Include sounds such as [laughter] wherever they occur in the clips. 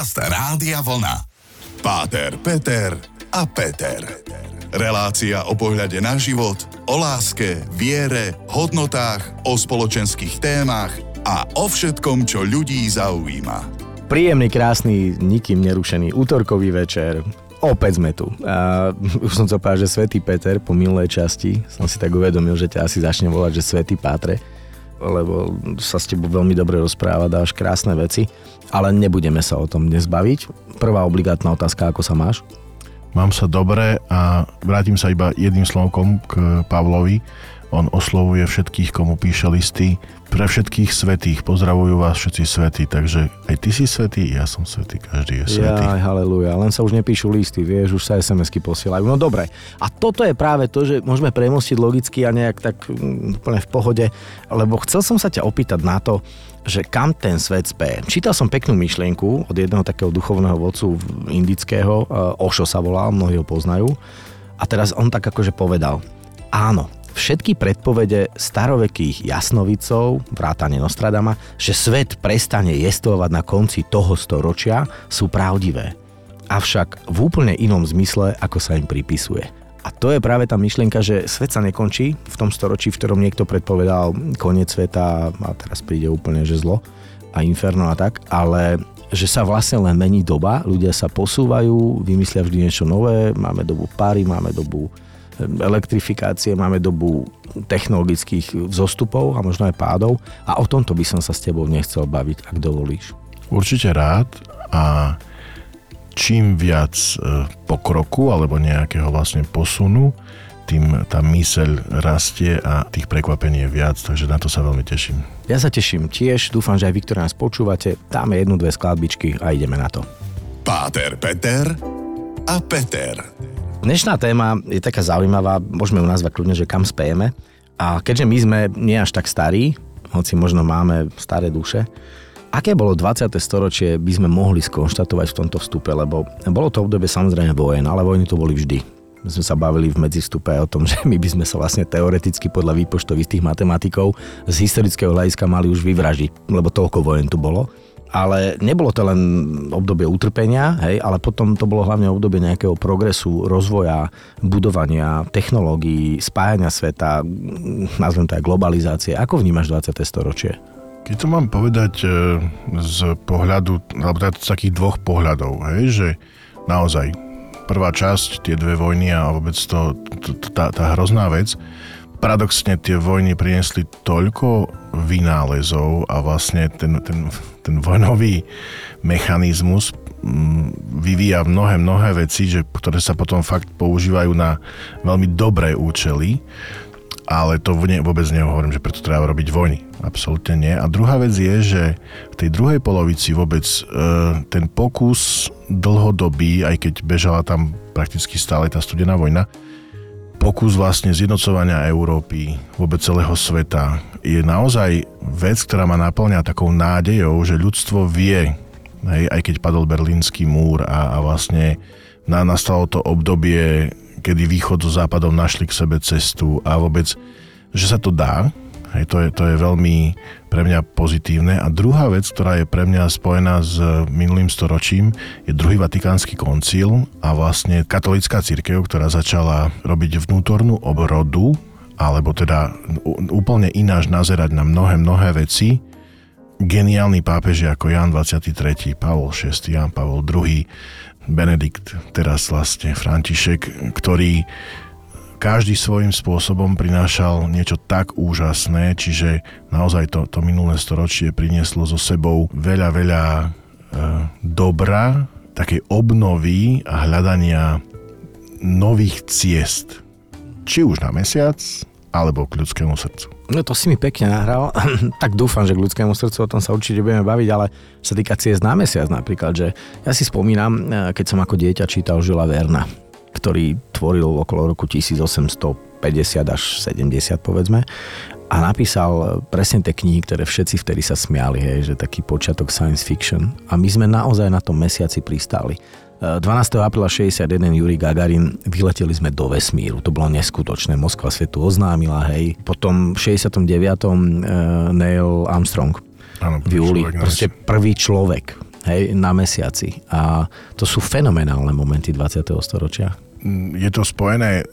Podcast Rádia Vlna. Páter, Peter a Peter. Relácia o pohľade na život, o láske, viere, hodnotách, o spoločenských témach a o všetkom, čo ľudí zaujíma. Príjemný, krásny, nikým nerušený útorkový večer. Opäť sme tu. A [laughs] už som chcel povedať, že Svetý Peter po minulej časti som si tak uvedomil, že ťa asi začne volať, že Svetý Pátre lebo sa s tebou veľmi dobre rozpráva, dáš krásne veci, ale nebudeme sa o tom dnes baviť. Prvá obligátna otázka, ako sa máš? Mám sa dobre a vrátim sa iba jedným slovkom k Pavlovi. On oslovuje všetkých, komu píše listy. Pre všetkých svetých. Pozdravujú vás všetci svetí. Takže aj ty si svetý, ja som svetý, každý je svetý. Ja, haleluja. Len sa už nepíšu listy, vieš, už sa SMS-ky posielajú. No dobre. A toto je práve to, že môžeme premostiť logicky a nejak tak mm, úplne v pohode, lebo chcel som sa ťa opýtať na to, že kam ten svet spie. Čítal som peknú myšlienku od jedného takého duchovného vodcu indického, eh, Ošo sa volal, mnohí ho poznajú. A teraz on tak akože povedal, áno, všetky predpovede starovekých jasnovicov, vrátane Nostradama, že svet prestane jestovať na konci toho storočia, sú pravdivé. Avšak v úplne inom zmysle, ako sa im pripisuje. A to je práve tá myšlienka, že svet sa nekončí v tom storočí, v ktorom niekto predpovedal koniec sveta a teraz príde úplne že zlo a inferno a tak, ale že sa vlastne len mení doba, ľudia sa posúvajú, vymyslia vždy niečo nové, máme dobu páry, máme dobu elektrifikácie, máme dobu technologických vzostupov a možno aj pádov a o tomto by som sa s tebou nechcel baviť, ak dovolíš. Určite rád a čím viac e, pokroku alebo nejakého vlastne posunu, tým tá myseľ rastie a tých prekvapení je viac, takže na to sa veľmi teším. Ja sa teším tiež, dúfam, že aj vy, ktorí nás počúvate, dáme jednu, dve skladbičky a ideme na to. Páter, Peter a Peter. Dnešná téma je taká zaujímavá, môžeme ju nazvať kľudne, že kam spejeme. A keďže my sme nie až tak starí, hoci možno máme staré duše, aké bolo 20. storočie by sme mohli skonštatovať v tomto vstupe, lebo bolo to obdobie samozrejme vojen, ale vojny to boli vždy. My sme sa bavili v medzistupe o tom, [laughs] že my by sme sa vlastne teoreticky podľa výpočtov istých matematikov z historického hľadiska mali už vyvražiť, lebo toľko vojen tu bolo ale nebolo to len obdobie utrpenia, hej, ale potom to bolo hlavne obdobie nejakého progresu, rozvoja, budovania technológií, spájania sveta, nazvem to aj globalizácie. Ako vnímaš 20. storočie? Keď to mám povedať e, z pohľadu, alebo teda z takých dvoch pohľadov, hej, že naozaj prvá časť, tie dve vojny a vôbec to, tá, tá hrozná vec, paradoxne tie vojny priniesli toľko vynálezov a vlastne ten, ten ten vojnový mechanizmus mm, vyvíja mnohé, mnohé veci, že, ktoré sa potom fakt používajú na veľmi dobré účely, ale to vôbec nehovorím, že preto treba robiť vojny. Absolútne nie. A druhá vec je, že v tej druhej polovici vôbec e, ten pokus dlhodobý, aj keď bežala tam prakticky stále tá studená vojna, pokus vlastne zjednocovania Európy, vôbec celého sveta, je naozaj vec, ktorá ma naplňa takou nádejou, že ľudstvo vie, hej, aj keď padol berlínsky múr a, a vlastne na, nastalo to obdobie, kedy východ so západom našli k sebe cestu a vôbec, že sa to dá, hej, to, je, to je veľmi pre mňa pozitívne. A druhá vec, ktorá je pre mňa spojená s minulým storočím, je druhý vatikánsky koncil a vlastne katolická církev, ktorá začala robiť vnútornú obrodu alebo teda úplne ináč nazerať na mnohé, mnohé veci. Geniálni pápeži ako Jan 23., Pavol VI, Jan Pavol II, Benedikt, teraz vlastne František, ktorý každý svojím spôsobom prinášal niečo tak úžasné, čiže naozaj to, to minulé storočie prinieslo so sebou veľa, veľa e, dobra, takej obnovy a hľadania nových ciest. Či už na mesiac, alebo k ľudskému srdcu. No to si mi pekne nahral, [clears throat] tak dúfam, že k ľudskému srdcu o tom sa určite budeme baviť, ale sa týka ciest na mesiac napríklad, že ja si spomínam, e, keď som ako dieťa čítal Žila Verna, ktorý tvoril okolo roku 1850 až 70 povedzme a napísal presne tie knihy, ktoré všetci vtedy sa smiali, hej, že taký počiatok science fiction a my sme naozaj na tom mesiaci pristáli. 12. apríla 61 Yuri Gagarin vyleteli sme do vesmíru. To bolo neskutočné. Moskva svetu oznámila, hej. Potom v 69. Eh, Neil Armstrong Áno, v júli. Proste prvý človek hej, na mesiaci. A to sú fenomenálne momenty 20. storočia. Mm, je to spojené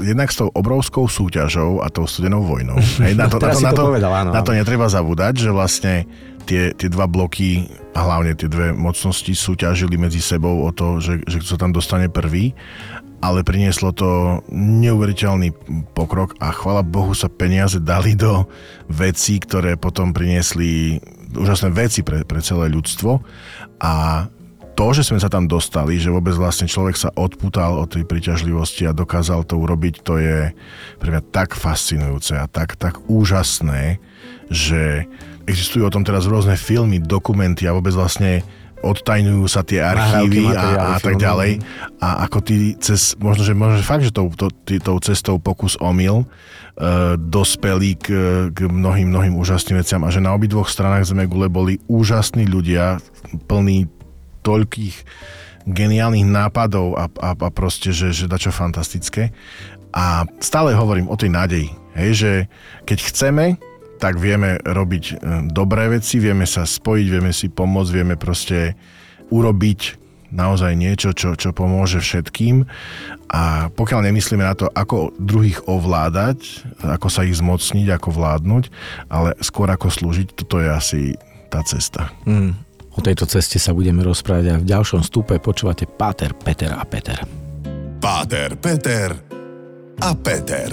jednak s tou obrovskou súťažou a tou studenou vojnou. [laughs] Hej, na, to, na, to, na, to, povedal, áno, na to netreba zabúdať, že vlastne tie, tie dva bloky a hlavne tie dve mocnosti súťažili medzi sebou o to, že, že kto sa tam dostane prvý ale prinieslo to neuveriteľný pokrok a chvala Bohu sa peniaze dali do vecí, ktoré potom priniesli úžasné veci pre, pre celé ľudstvo. A to, že sme sa tam dostali, že vôbec vlastne človek sa odputal od tej príťažlivosti a dokázal to urobiť, to je pre mňa tak fascinujúce a tak, tak úžasné, že existujú o tom teraz rôzne filmy, dokumenty a vôbec vlastne odtajňujú sa tie archívy a, a tak ďalej. A ako ty cez, možno, že, možno, že fakt, že tou, to, tý, tou cestou pokus omyl uh, dospeli k, k mnohým, mnohým úžasným veciam a že na obidvoch stranách Zemegule boli úžasní ľudia, plní toľkých geniálnych nápadov a, a, a proste, že, že dačo fantastické. A stále hovorím o tej nádeji, hej, že keď chceme, tak vieme robiť e, dobré veci, vieme sa spojiť, vieme si pomôcť, vieme proste urobiť naozaj niečo, čo, čo pomôže všetkým. A pokiaľ nemyslíme na to, ako druhých ovládať, ako sa ich zmocniť, ako vládnuť, ale skôr ako slúžiť, toto je asi tá cesta. Mm. O tejto ceste sa budeme rozprávať aj v ďalšom stupe. Počúvate Páter, Peter a Peter. Páter, Peter a Peter.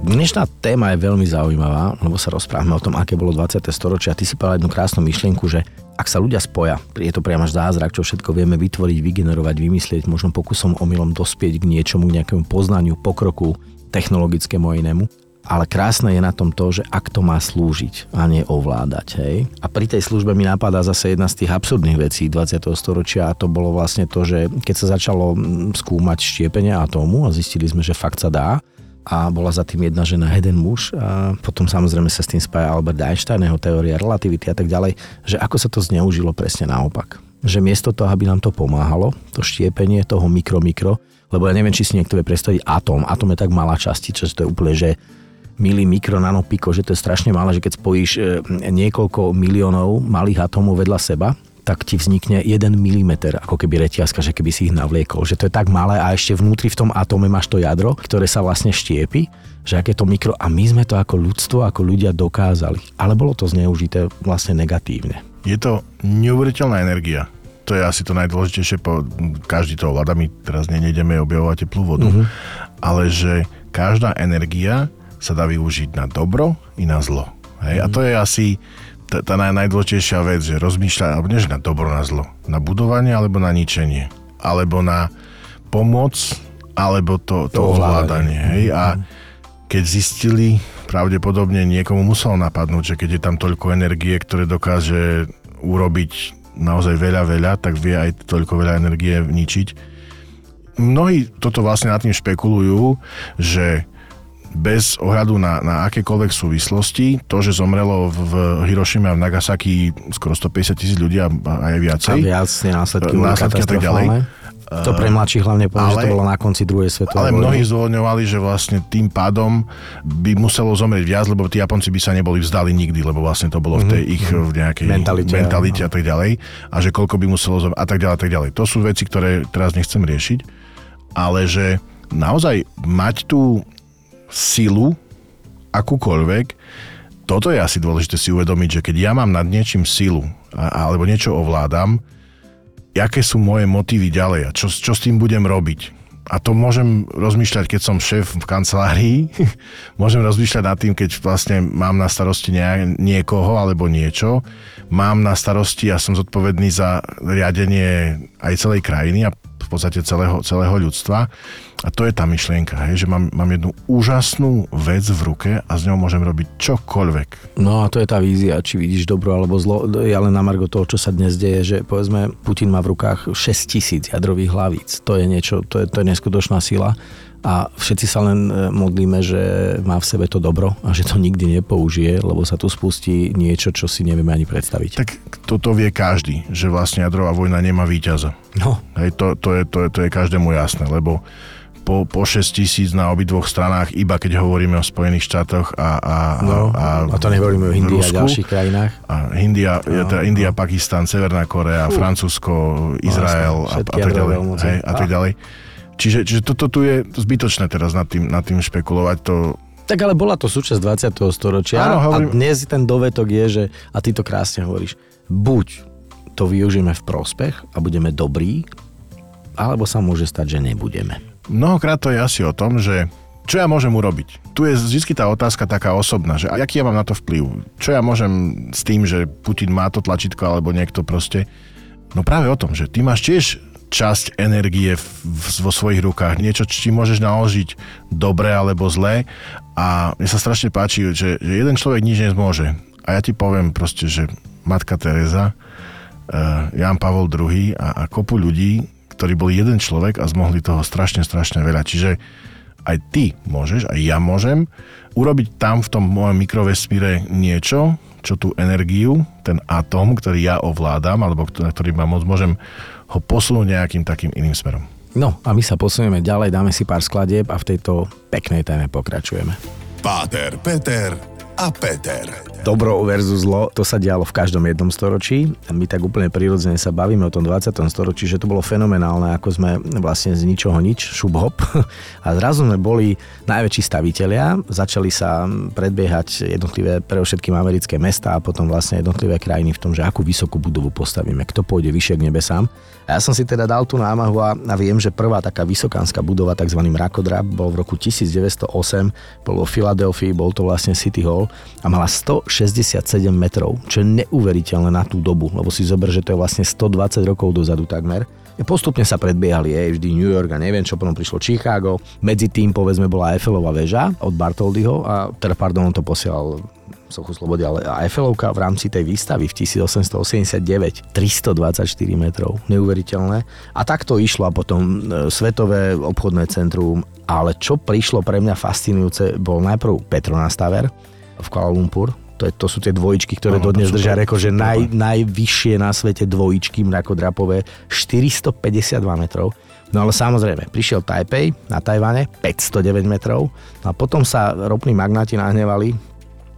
Dnešná téma je veľmi zaujímavá, lebo sa rozprávame o tom, aké bolo 20. storočie a ty si povedal jednu krásnu myšlienku, že ak sa ľudia spoja, je to priamo až zázrak, čo všetko vieme vytvoriť, vygenerovať, vymyslieť, možno pokusom omylom dospieť k niečomu, k nejakému poznaniu, pokroku technologickému a inému. Ale krásne je na tom to, že ak to má slúžiť a nie ovládať. Hej? A pri tej službe mi napadá zase jedna z tých absurdných vecí 20. storočia a to bolo vlastne to, že keď sa začalo mm, skúmať štiepenie atómu a zistili sme, že fakt sa dá, a bola za tým jedna žena, jeden muž a potom samozrejme sa s tým spája Albert Einstein, jeho teória relativity a tak ďalej, že ako sa to zneužilo presne naopak. Že miesto toho, aby nám to pomáhalo, to štiepenie toho mikro-mikro, lebo ja neviem, či si niekto vie predstaviť atóm. Atóm je tak malá častica, že to je úplne, že milí mikro, nanopiko, že to je strašne malé, že keď spojíš e, niekoľko miliónov malých atómov vedľa seba, tak ti vznikne 1 mm, ako keby reťazka, že keby si ich navliekol. Že to je tak malé a ešte vnútri v tom atóme máš to jadro, ktoré sa vlastne štiepi, že aké to mikro... A my sme to ako ľudstvo, ako ľudia dokázali. Ale bolo to zneužité vlastne negatívne. Je to neuveriteľná energia. To je asi to najdôležitejšie, po, každý to ovláda, my teraz nejdeme objavovať teplú vodu, mm-hmm. ale že každá energia sa dá využiť na dobro i na zlo. Hej? Mm-hmm. A to je asi tá, tá najdôležitejšia vec, že rozmýšľať, alebo nie na dobro, na zlo. Na budovanie alebo na ničenie. Alebo na pomoc, alebo to, to, to ovládanie. Hej? A keď zistili, pravdepodobne niekomu muselo napadnúť, že keď je tam toľko energie, ktoré dokáže urobiť naozaj veľa, veľa, tak vie aj toľko veľa energie ničiť. Mnohí toto vlastne nad tým špekulujú, že bez ohľadu na, na akékoľvek súvislosti, to, že zomrelo v Hirošime a v Nagasaki skoro 150 tisíc ľudí a aj viacej. A viac následky, následky a tak ďalej. To pre mladších hlavne poviem, ale, že to bolo na konci druhej svetovej Ale mnohí zdôvodňovali, že vlastne tým pádom by muselo zomrieť viac, lebo tí Japonci by sa neboli vzdali nikdy, lebo vlastne to bolo v tej mhm, ich mhm. v nejakej mentalite, mentalite a tak ďalej. A že koľko by muselo zomrieť a tak ďalej a tak ďalej. To sú veci, ktoré teraz nechcem riešiť, ale že naozaj mať tú silu, akúkoľvek, toto je asi dôležité si uvedomiť, že keď ja mám nad niečím silu alebo niečo ovládam, aké sú moje motívy ďalej a čo, čo s tým budem robiť. A to môžem rozmýšľať, keď som šéf v kancelárii, [laughs] môžem rozmýšľať nad tým, keď vlastne mám na starosti niekoho alebo niečo, mám na starosti a som zodpovedný za riadenie aj celej krajiny a podstate celého, celého ľudstva. A to je tá myšlienka, hej, že mám, mám jednu úžasnú vec v ruke a s ňou môžem robiť čokoľvek. No a to je tá vízia, či vidíš dobro alebo zlo. Ja len na margo toho, čo sa dnes deje, že povedzme Putin má v rukách 6 tisíc jadrových hlavíc. To je niečo, to je, to je neskutočná sila a všetci sa len e, modlíme, že má v sebe to dobro a že to nikdy nepoužije, lebo sa tu spustí niečo, čo si nevieme ani predstaviť. Tak toto vie každý, že vlastne jadrová vojna nemá víťaza. No. Hej, to, to, je, to, je, to je každému jasné, lebo po, po 6 tisíc na obidvoch stranách, iba keď hovoríme o Spojených štátoch a, a, No, a, a to nehovoríme o Indii a Rusku. ďalších krajinách. A India, no, teda India, Pakistan, Severná Korea, Fú. Francúzsko, Izrael a, a všetky tak ďalej. Hej, a tak A. Čiže, čiže toto tu je zbytočné teraz nad tým, nad tým špekulovať. To, Tak ale bola to súčasť 20. storočia Áno, a hovorím- dnes ten dovetok je, že, a ty to krásne hovoríš, buď to využijeme v prospech a budeme dobrí, alebo sa môže stať, že nebudeme. mnohokrát to je asi o tom, že čo ja môžem urobiť? Tu je vždy tá otázka taká osobná, že a aký ja mám na to vplyv? Čo ja môžem s tým, že Putin má to tlačítko alebo niekto proste... No práve o tom, že ty máš tiež časť energie v, vo svojich rukách, niečo, či môžeš naložiť dobre alebo zlé a mne sa strašne páči, že, že jeden človek nič nezmôže. A ja ti poviem proste, že Matka Teresa, uh, Jan Pavol II a, a kopu ľudí, ktorí boli jeden človek a zmohli toho strašne, strašne veľa. Čiže aj ty môžeš, aj ja môžem urobiť tam v tom mojom mikrovesmíre niečo, čo tú energiu, ten atóm, ktorý ja ovládam, alebo na ktorý mám moc, môžem ho posunúť nejakým takým iným smerom. No a my sa posunieme ďalej, dáme si pár skladieb a v tejto peknej téme pokračujeme. Páter, Peter a Peter. Dobro versus zlo, to sa dialo v každom jednom storočí. A my tak úplne prirodzene sa bavíme o tom 20. storočí, že to bolo fenomenálne, ako sme vlastne z ničoho nič, šup hop. [laughs] A zrazu sme boli najväčší stavitelia, začali sa predbiehať jednotlivé, pre všetkým americké mesta a potom vlastne jednotlivé krajiny v tom, že akú vysokú budovu postavíme, kto pôjde vyššie k nebesám. A ja som si teda dal tú námahu a, a viem, že prvá taká vysokánska budova, tzv. mrakodrap, bol v roku 1908, bol vo Filadelfii, bol to vlastne City Hall a mala 167 metrov, čo je neuveriteľné na tú dobu, lebo si zober, že to je vlastne 120 rokov dozadu takmer. Postupne sa predbiehali aj vždy New York a neviem čo, potom prišlo Chicago. Medzi tým povedzme bola Eiffelová väža od Bartoldyho a teda pardon, on to posielal sochu slobody, ale Eiffelovka v rámci tej výstavy v 1889 324 metrov, neuveriteľné. A takto išlo a potom e, Svetové obchodné centrum, ale čo prišlo pre mňa fascinujúce, bol najprv Petronas Tower v Kuala Lumpur, to, je, to sú tie dvojičky, ktoré to dodnes držia rekord, že naj, najvyššie na svete dvojičky mrakodrapové. 452 metrov. No ale samozrejme, prišiel Taipei na Tajvane 509 metrov. No a potom sa ropní magnáti nahnevali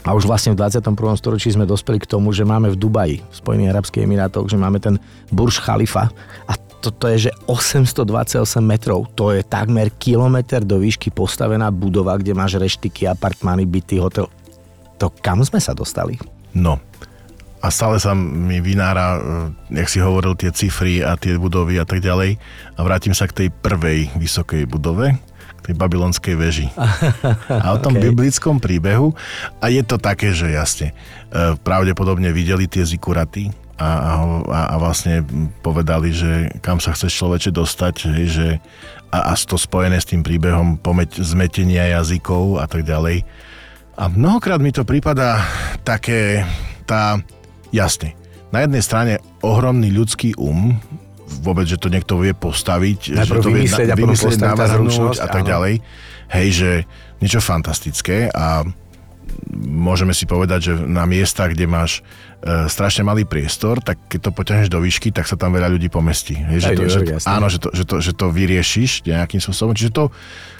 a už vlastne v 21. storočí sme dospeli k tomu, že máme v Dubaji, v Spojených Arabských Emirátoch, že máme ten Burj Khalifa a toto je, že 828 metrov, to je takmer kilometr do výšky postavená budova, kde máš reštiky, apartmány, byty, hotel. To kam sme sa dostali? No. A stále sa mi vynára, eh, jak si hovoril, tie cifry a tie budovy a tak ďalej. A vrátim sa k tej prvej vysokej budove, tej babylonskej veži. [laughs] A o tom Okay. biblickom príbehu. A je to také, že jasne, eh, pravdepodobne videli tie zikuraty a, a, a- a vlastne povedali, že kam sa chceš človeče dostať, hej, že a, a to spojené s tým príbehom pomeť, zmetenia jazykov a tak ďalej. A mnohokrát mi to prípada také, tá, jasne, na jednej strane ohromný ľudský um, vôbec, že to niekto vie postaviť, Najprv že to vie vymyslieť a potom postaviť tá navrhnúť a tak áno. ďalej. Hej, že niečo fantastické a môžeme si povedať, že na miestach, kde máš e, strašne malý priestor, tak keď to poťahneš do výšky, tak sa tam veľa ľudí pomestí. Hej, že to, že, áno, že to, že, to, že to vyriešiš nejakým spôsobom. Čiže to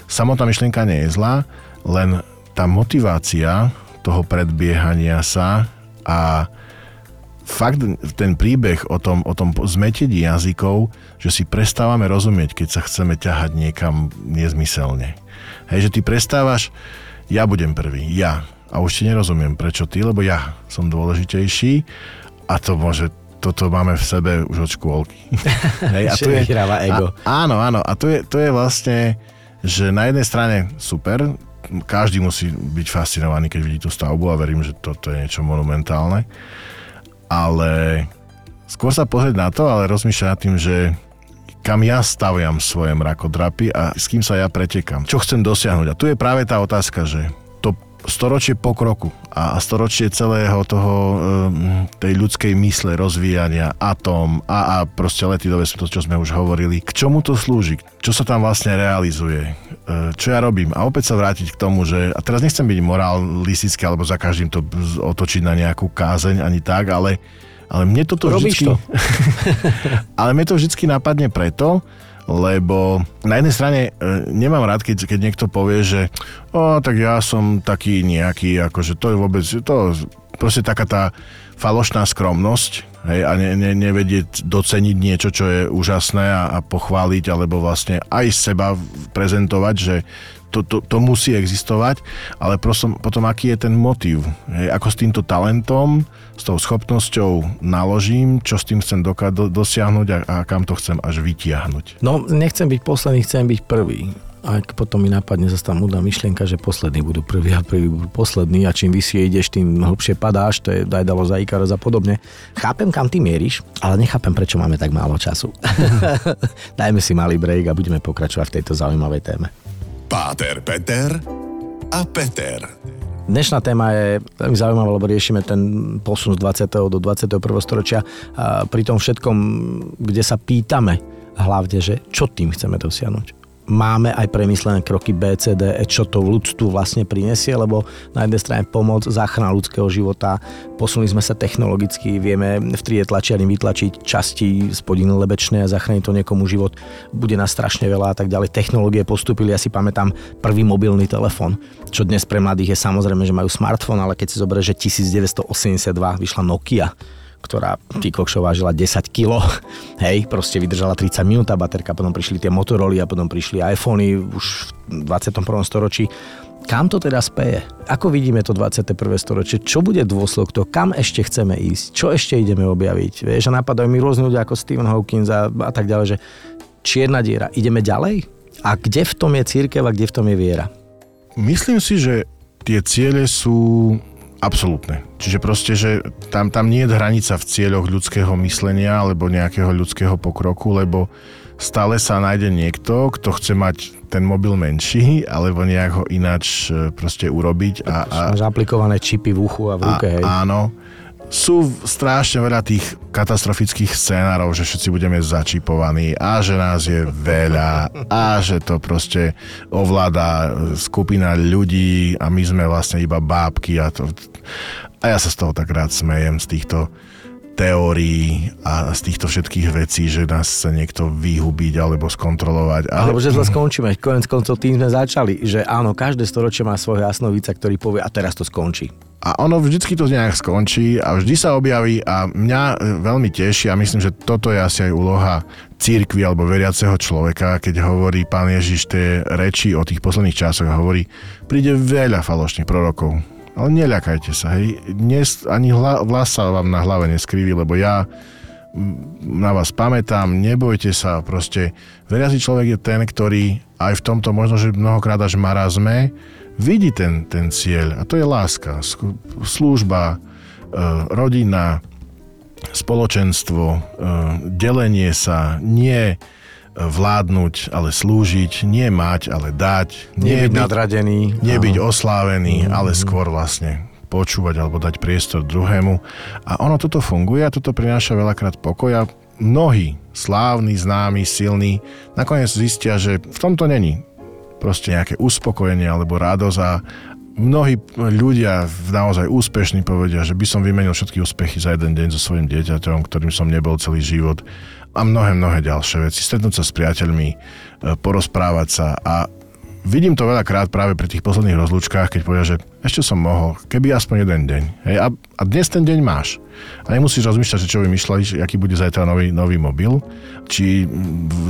samotná myšlienka nie je zlá, len tá motivácia toho predbiehania sa a fakt ten príbeh o tom, o tom zmetení jazykov, že si prestávame rozumieť, keď sa chceme ťahať niekam nezmyselne. Hej, že ty prestávaš, ja budem prvý, ja. A už ti nerozumiem, prečo ty, lebo ja som dôležitejší a to môže toto máme v sebe už od škôlky. [laughs] Hej, Že vyhráva ego. A, áno, áno. A to je, to je vlastne, že na jednej strane super, každý musí byť fascinovaný, keď vidí tú stavbu a verím, že toto je niečo monumentálne. Ale skôr sa pozrieť na to, ale rozmýšľať nad tým, že kam ja staviam svoje mrakodrapy a s kým sa ja pretekam. Čo chcem dosiahnuť. A tu je práve tá otázka, že to storočie pokroku a storočie celého toho um, tej ľudskej mysle, rozvíjania, atóm a, a proste lety do to, čo sme už hovorili. K čomu to slúži? Čo sa tam vlastne realizuje? E, Čo ja robím? A opäť sa vrátiť k tomu, že, a teraz nechcem byť moralistický alebo za každým to otočiť na nejakú kázeň ani tak, ale, ale mne toto Robíš vždycky... to. [laughs] ale mne to vždycky napadne preto, lebo na jednej strane e, nemám rád, keď, keď niekto povie, že o, tak ja som taký nejaký, akože to je vôbec, to proste taká tá falošná skromnosť, hej, a ne, ne, nevedieť doceniť niečo, čo je úžasné a, a pochváliť, alebo vlastne aj seba prezentovať, že to, to, to musí existovať, ale prosom, potom aký je ten motív, hej, ako s týmto talentom, s tou schopnosťou naložím, čo s tým chcem doka- do, dosiahnuť a, a kam to chcem až vytiahnuť. No, nechcem byť posledný, chcem byť prvý ak potom mi napadne zase tá múdna myšlienka, že poslední budú prví a prví budú poslední a čím vyššie ideš, tým hlbšie padáš, to je Dajdalo za Ikaros a podobne. Chápem, kam ty mieríš, ale nechápem, prečo máme tak málo času. [laughs] Dajme si malý break a budeme pokračovať v tejto zaujímavej téme. Páter, Peter a Peter. Dnešná téma je veľmi zaujímavá, lebo riešime ten posun z 20. do 21. storočia a pri tom všetkom, kde sa pýtame hlavne, že čo tým chceme dosiahnuť máme aj premyslené kroky BCD, čo to ľudstvu vlastne prinesie, lebo na jednej strane pomoc, záchrana ľudského života, posunuli sme sa technologicky, vieme v 3D tlačiarni vytlačiť časti spodiny lebečné a zachrániť to niekomu život, bude nás strašne veľa a tak ďalej. Technológie postupili, ja si pamätám prvý mobilný telefón, čo dnes pre mladých je samozrejme, že majú smartfón, ale keď si zoberie, že 1982 vyšla Nokia, ktorá ty vážila 10 kg, hej, proste vydržala 30 minút a baterka, potom prišli tie Motoroly a potom prišli iPhony už v 21. storočí. Kam to teda speje? Ako vidíme to 21. storočie? Čo bude dôsledok toho? Kam ešte chceme ísť? Čo ešte ideme objaviť? Vieš, a napadajú mi rôzne ľudia ako Stephen Hawking a, a tak ďalej, že čierna diera, ideme ďalej? A kde v tom je církev a kde v tom je viera? Myslím si, že tie ciele sú Absolútne. Čiže proste, že tam, tam nie je hranica v cieľoch ľudského myslenia alebo nejakého ľudského pokroku, lebo stále sa nájde niekto, kto chce mať ten mobil menší, alebo nejak ho ináč e, proste urobiť. A, a, Máš aplikované čipy v uchu a v ruke, a, hej. Áno. Sú strašne veľa tých katastrofických scénárov, že všetci budeme začipovaní a že nás je veľa a že to proste ovláda skupina ľudí a my sme vlastne iba bábky a to, a ja sa z toho tak rád smejem, z týchto teórií a z týchto všetkých vecí, že nás chce niekto vyhubiť alebo skontrolovať. Ale... Alebo že zle skončíme. Konec koncov tým sme začali, že áno, každé storočie má svojho jasnovica, ktorý povie a teraz to skončí. A ono vždycky to nejak skončí a vždy sa objaví a mňa e, veľmi teší a myslím, že toto je asi aj úloha církvy alebo veriaceho človeka, keď hovorí pán Ježiš tie reči o tých posledných časoch a hovorí, príde veľa falošných prorokov, ale neľakajte sa, hej. Dnes ani hla, vlas sa vám na hlave neskriví, lebo ja na vás pamätám, nebojte sa, proste veriaci človek je ten, ktorý aj v tomto možno, že mnohokrát až marazme, vidí ten, ten cieľ a to je láska, služba, e, rodina, spoločenstvo, e, delenie sa, nie vládnuť, ale slúžiť, nie mať, ale dať. Nie, nie byť nadradený. Nie byť oslávený, mm-hmm. ale skôr vlastne počúvať alebo dať priestor druhému. A ono toto funguje a toto prináša veľakrát pokoja. Mnohí slávni, známi, silní nakoniec zistia, že v tomto není proste nejaké uspokojenie alebo radosť a mnohí ľudia naozaj úspešní povedia, že by som vymenil všetky úspechy za jeden deň so svojím dieťaťom, ktorým som nebol celý život a mnohé, mnohé ďalšie veci. Stretnúť sa s priateľmi, e, porozprávať sa a vidím to veľakrát práve pri tých posledných rozlúčkách, keď povedia, že ešte som mohol, keby aspoň jeden deň. Hej, a, a dnes ten deň máš. A nemusíš rozmýšľať, že čo vymýšľaš, aký bude zajtra nový, nový mobil, či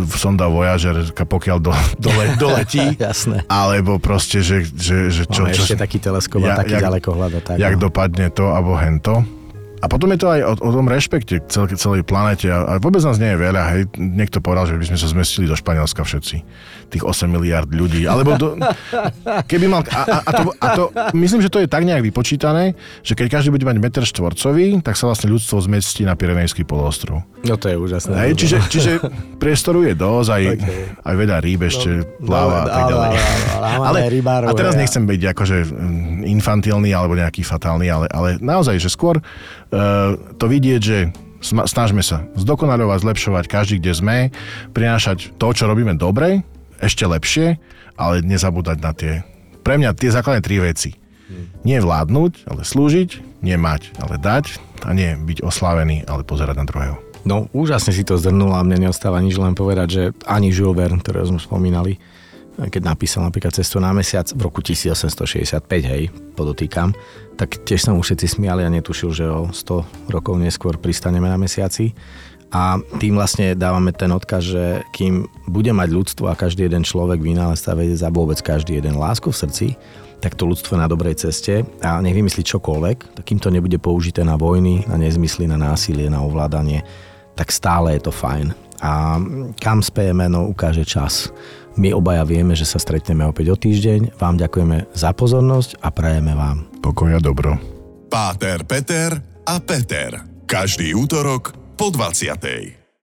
sonda Voyager, pokiaľ do, dole, [laughs] doletí, Jasné. alebo proste, že, že, že čo... Máme čo, ešte taký teleskop a taký jak, ďalekohľad. Tak, jak no. dopadne to, alebo hento. A potom je to aj o, o tom rešpekte k celej, celej planete. A, a vôbec nás nie je veľa. Hej. Niekto povedal, že by sme sa zmestili do Španielska všetci. Tých 8 miliard ľudí. Alebo do, [laughs] keby mal... A, a, a, to, a to, myslím, že to je tak nejak vypočítané, že keď každý bude mať meter štvorcový, tak sa vlastne ľudstvo zmestí na Pirenejský polostrov. No to je úžasné. Hej, čiže, čiže priestoru je dosť, aj, okay. aj veľa rýb ešte no, pláva no, a tak ďalej. Ale, a teraz nechcem byť akože mm, infantilný alebo nejaký fatálny, ale, ale naozaj, že skôr Eh, to vidieť, že snažme sa zdokonaľovať, zlepšovať každý, kde sme, prinášať to, čo robíme dobre, ešte lepšie, ale nezabúdať na tie, pre mňa tie základné tri veci. Nie vládnuť, ale slúžiť, nie mať, ale dať a nie byť oslávený, ale pozerať na druhého. No, úžasne si to zhrnul a mne neostáva nič len povedať, že ani Jules Verne, ktorého sme spomínali, keď napísal napríklad Cestu na mesiac v roku 1865, hej, podotýkam, tak tiež sa mu všetci smiali a netušil, že o 100 rokov neskôr pristaneme na mesiaci. A tým vlastne dávame ten odkaz, že kým bude mať ľudstvo a každý jeden človek vynálezca vedieť za vôbec každý jeden lásku v srdci, tak to ľudstvo je na dobrej ceste a nech vymyslí čokoľvek, tak kým to nebude použité na vojny, na nezmysly, na násilie, na ovládanie, tak stále je to fajn. A kam spejeme, no ukáže čas. My obaja vieme, že sa stretneme opäť o týždeň. Vám ďakujeme za pozornosť a prajeme vám. Pokoja dobro. Páter, Peter a Peter. Každý útorok po 20.